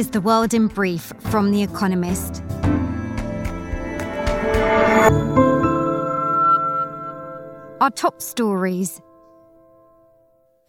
is the world in brief from The Economist. Our top stories.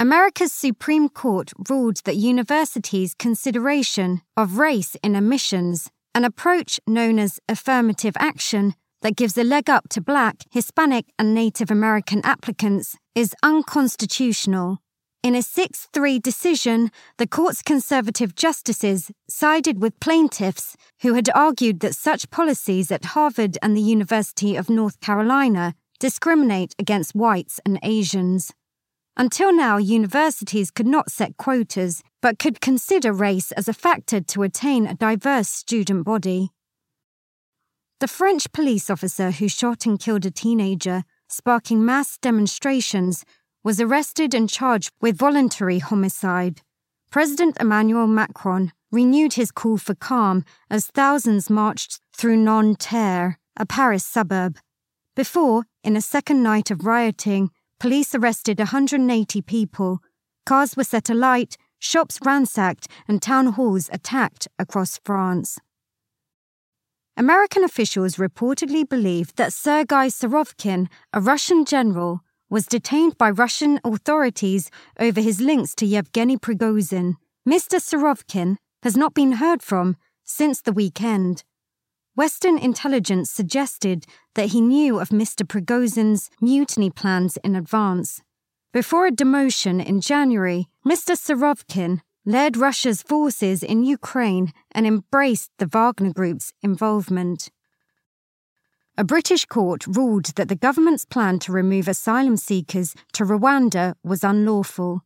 America's Supreme Court ruled that universities' consideration of race in admissions, an approach known as affirmative action that gives a leg up to black, Hispanic, and Native American applicants, is unconstitutional. In a 6 3 decision, the court's conservative justices sided with plaintiffs who had argued that such policies at Harvard and the University of North Carolina discriminate against whites and Asians. Until now, universities could not set quotas, but could consider race as a factor to attain a diverse student body. The French police officer who shot and killed a teenager, sparking mass demonstrations, was arrested and charged with voluntary homicide. President Emmanuel Macron renewed his call for calm as thousands marched through Nanterre, a Paris suburb. Before, in a second night of rioting, police arrested 180 people. Cars were set alight, shops ransacked, and town halls attacked across France. American officials reportedly believe that Sergei Surovikin, a Russian general, was detained by Russian authorities over his links to Yevgeny Prigozhin. Mr. Surovikin has not been heard from since the weekend. Western intelligence suggested that he knew of Mr. Prigozhin's mutiny plans in advance. Before a demotion in January, Mr. Surovikin led Russia's forces in Ukraine and embraced the Wagner Group's involvement. A British court ruled that the government's plan to remove asylum seekers to Rwanda was unlawful.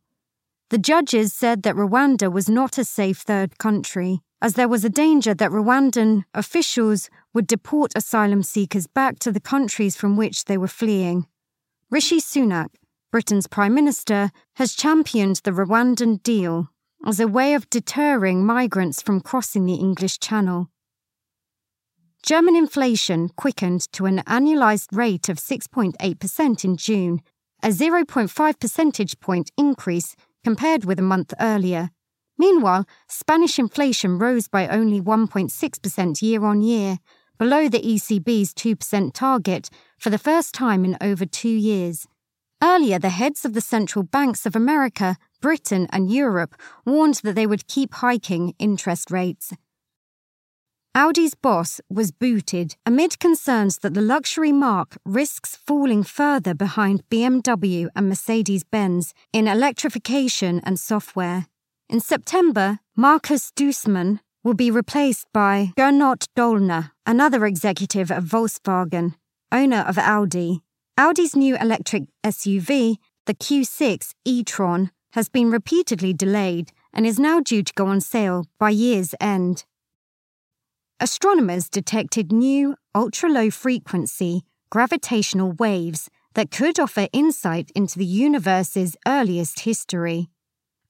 The judges said that Rwanda was not a safe third country, as there was a danger that Rwandan officials would deport asylum seekers back to the countries from which they were fleeing. Rishi Sunak, Britain's Prime Minister, has championed the Rwandan deal as a way of deterring migrants from crossing the English Channel. German inflation quickened to an annualized rate of 6.8% in June, a 0.5 percentage point increase compared with a month earlier. Meanwhile, Spanish inflation rose by only 1.6% year on year, below the ECB's 2% target for the first time in over two years. Earlier, the heads of the central banks of America, Britain, and Europe warned that they would keep hiking interest rates. Audi's boss was booted amid concerns that the luxury marque risks falling further behind BMW and Mercedes Benz in electrification and software. In September, Markus Duesmann will be replaced by Gernot Dollner, another executive of Volkswagen, owner of Audi. Audi's new electric SUV, the Q6 e-tron, has been repeatedly delayed and is now due to go on sale by year's end astronomers detected new ultra low frequency gravitational waves that could offer insight into the universe's earliest history.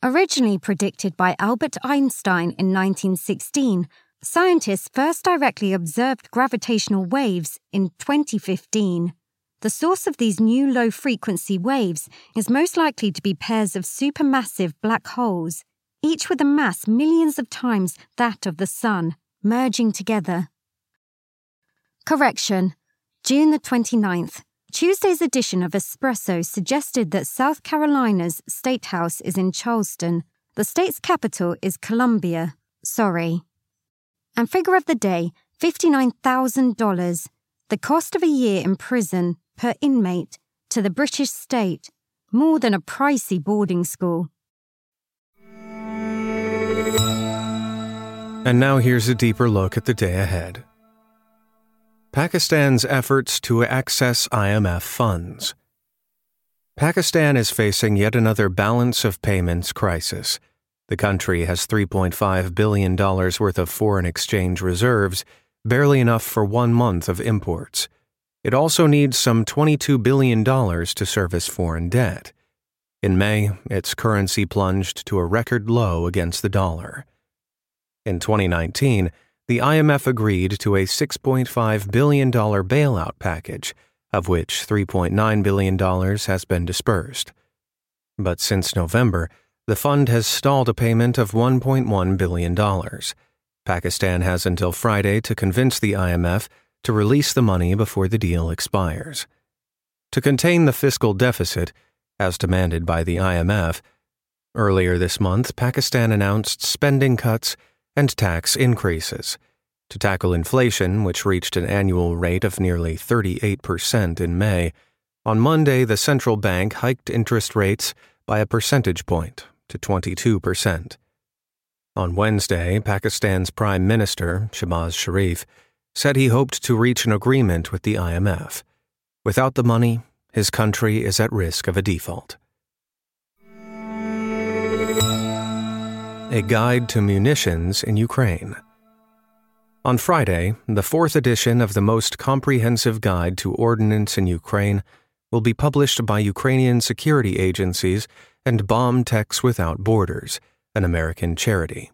Originally predicted by Albert Einstein in 1916, scientists first directly observed gravitational waves in 2015. The source of these new low frequency waves is most likely to be pairs of supermassive black holes, each with a mass millions of times that of the Sun merging together. Correction. June the 29th. Tuesday's edition of Espresso suggested that South Carolina's State House is in Charleston. The state's capital is Columbia. Sorry. And figure of the day $59,000, the cost of a year in prison per inmate to the British state, more than a pricey boarding school. And now here's a deeper look at the day ahead. Pakistan's efforts to access IMF funds. Pakistan is facing yet another balance of payments crisis. The country has $3.5 billion worth of foreign exchange reserves, barely enough for one month of imports. It also needs some $22 billion to service foreign debt. In May, its currency plunged to a record low against the dollar. In 2019, the IMF agreed to a $6.5 billion bailout package, of which $3.9 billion has been dispersed. But since November, the fund has stalled a payment of $1.1 billion. Pakistan has until Friday to convince the IMF to release the money before the deal expires. To contain the fiscal deficit, as demanded by the IMF, earlier this month Pakistan announced spending cuts and tax increases. To tackle inflation, which reached an annual rate of nearly 38% in May, on Monday the central bank hiked interest rates by a percentage point to 22%. On Wednesday, Pakistan's Prime Minister, Shehbaz Sharif, said he hoped to reach an agreement with the IMF. Without the money, his country is at risk of a default. A Guide to Munitions in Ukraine. On Friday, the fourth edition of the most comprehensive guide to ordnance in Ukraine will be published by Ukrainian security agencies and Bomb Techs Without Borders an American charity.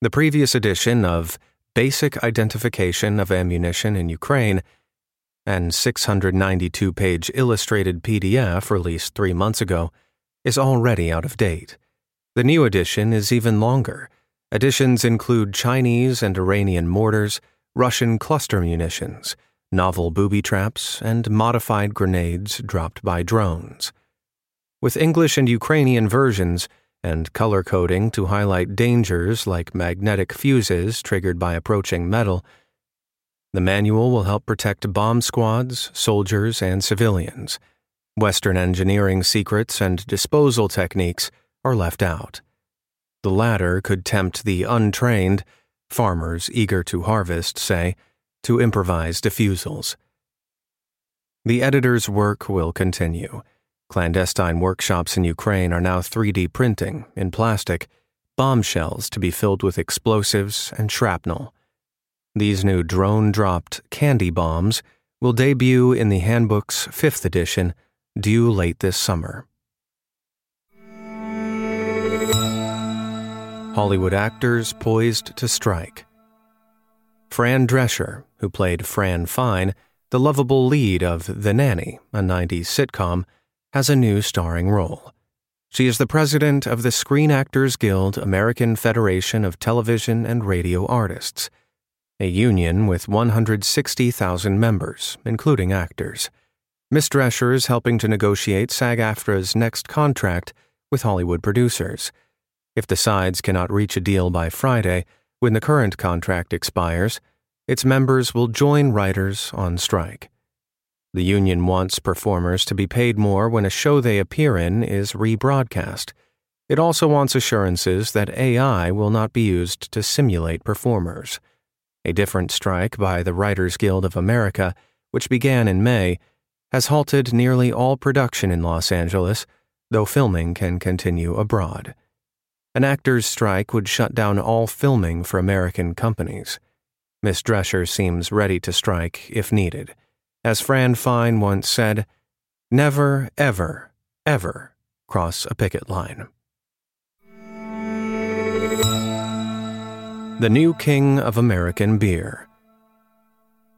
The previous edition of Basic Identification of Ammunition in Ukraine and 692 page illustrated PDF released three months ago is already out of date. The new edition is even longer. Additions include Chinese and Iranian mortars, Russian cluster munitions, novel booby traps, and modified grenades dropped by drones. With English and Ukrainian versions, and color coding to highlight dangers like magnetic fuses triggered by approaching metal. The manual will help protect bomb squads, soldiers, and civilians. Western engineering secrets and disposal techniques are left out. The latter could tempt the untrained, farmers eager to harvest, say, to improvise defusals. The editor's work will continue. Clandestine workshops in Ukraine are now 3D printing, in plastic, bombshells to be filled with explosives and shrapnel. These new drone dropped candy bombs will debut in the handbook's fifth edition, due late this summer. Hollywood actors poised to strike. Fran Drescher, who played Fran Fine, the lovable lead of The Nanny, a 90s sitcom, has a new starring role. She is the president of the Screen Actors Guild American Federation of Television and Radio Artists, a union with 160,000 members, including actors. Miss Drescher is helping to negotiate SAG AFTRA's next contract with Hollywood producers. If the sides cannot reach a deal by Friday, when the current contract expires, its members will join writers on strike. The union wants performers to be paid more when a show they appear in is rebroadcast. It also wants assurances that AI will not be used to simulate performers. A different strike by the Writers Guild of America, which began in May, has halted nearly all production in Los Angeles, though filming can continue abroad. An actors' strike would shut down all filming for American companies. Miss Drescher seems ready to strike if needed. As Fran Fine once said, never, ever, ever cross a picket line. The new king of American beer.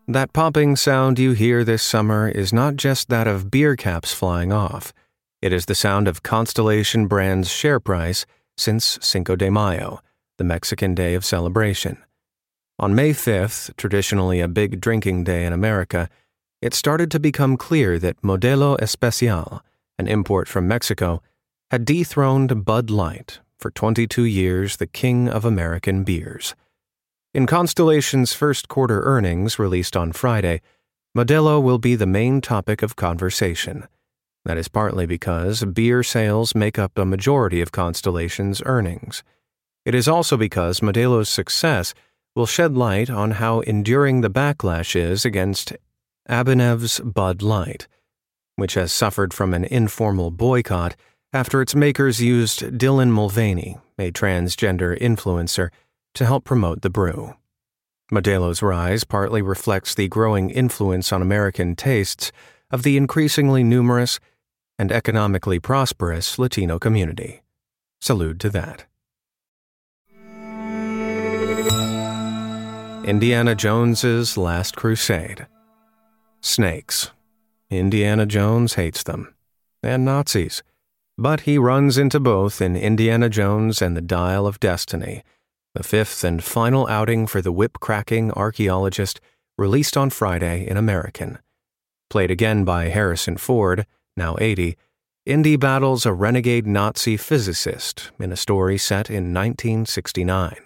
That popping sound you hear this summer is not just that of beer caps flying off. It is the sound of Constellation Brand's share price since Cinco de Mayo, the Mexican day of celebration. On May 5th, traditionally a big drinking day in America, it started to become clear that Modelo Especial, an import from Mexico, had dethroned Bud Light, for 22 years the king of American beers. In Constellation's first quarter earnings released on Friday, Modelo will be the main topic of conversation. That is partly because beer sales make up a majority of Constellation's earnings. It is also because Modelo's success will shed light on how enduring the backlash is against AB InBev's Bud Light, which has suffered from an informal boycott after its makers used Dylan Mulvaney, a transgender influencer, to help promote the brew. Modelo's rise partly reflects the growing influence on American tastes of the increasingly numerous and economically prosperous Latino community. Salute to that. Indiana Jones's Last Crusade. Snakes. Indiana Jones hates them. And Nazis. But he runs into both in Indiana Jones and the Dial of Destiny, the fifth and final outing for the whip cracking archaeologist, released on Friday in American. Played again by Harrison Ford, now 80, Indy battles a renegade Nazi physicist in a story set in 1969.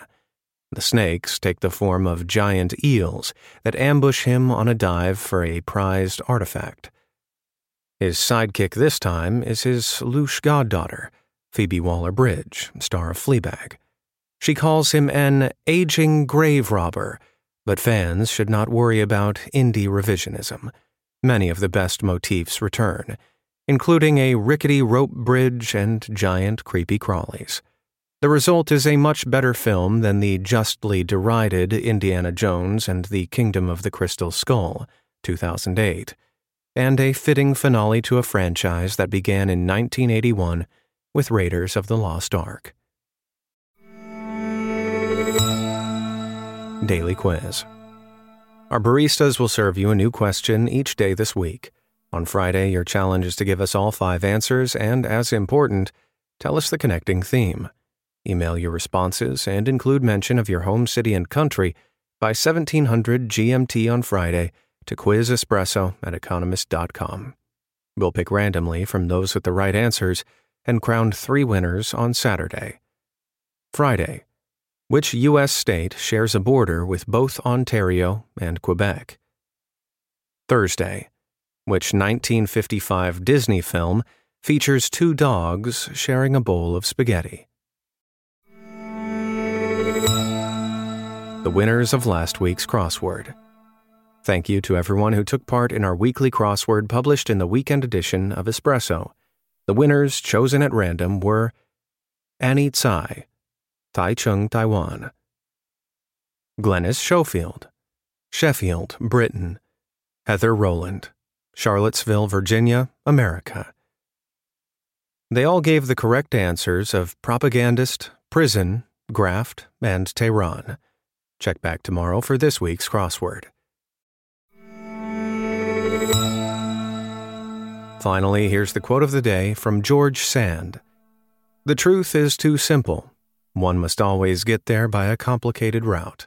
The snakes take the form of giant eels that ambush him on a dive for a prized artifact. His sidekick this time is his louche goddaughter, Phoebe Waller Bridge, star of Fleabag. She calls him an aging grave robber, but fans should not worry about Indy revisionism. Many of the best motifs return, including a rickety rope bridge and giant creepy crawlies. The result is a much better film than the justly derided Indiana Jones and the Kingdom of the Crystal Skull, 2008, and a fitting finale to a franchise that began in 1981 with Raiders of the Lost Ark. Daily Quiz Our baristas will serve you a new question each day this week. On Friday, your challenge is to give us all five answers and, as important, tell us the connecting theme. Email your responses and include mention of your home city and country by 1700 GMT on Friday to quizespresso at economist.com. We'll pick randomly from those with the right answers and crown three winners on Saturday. Friday. Which U.S. state shares a border with both Ontario and Quebec? Thursday. Which 1955 Disney film features two dogs sharing a bowl of spaghetti? the winners of last week's crossword. Thank you to everyone who took part in our weekly crossword published in the weekend edition of Espresso. The winners chosen at random were Annie Tsai, Taichung, Taiwan, Glennis Schofield, Sheffield, Britain, Heather Rowland, Charlottesville, Virginia, America. They all gave the correct answers of propagandist, prison, graft, and Tehran. Check back tomorrow for this week's crossword. Finally, here's the quote of the day from George Sand The truth is too simple. One must always get there by a complicated route.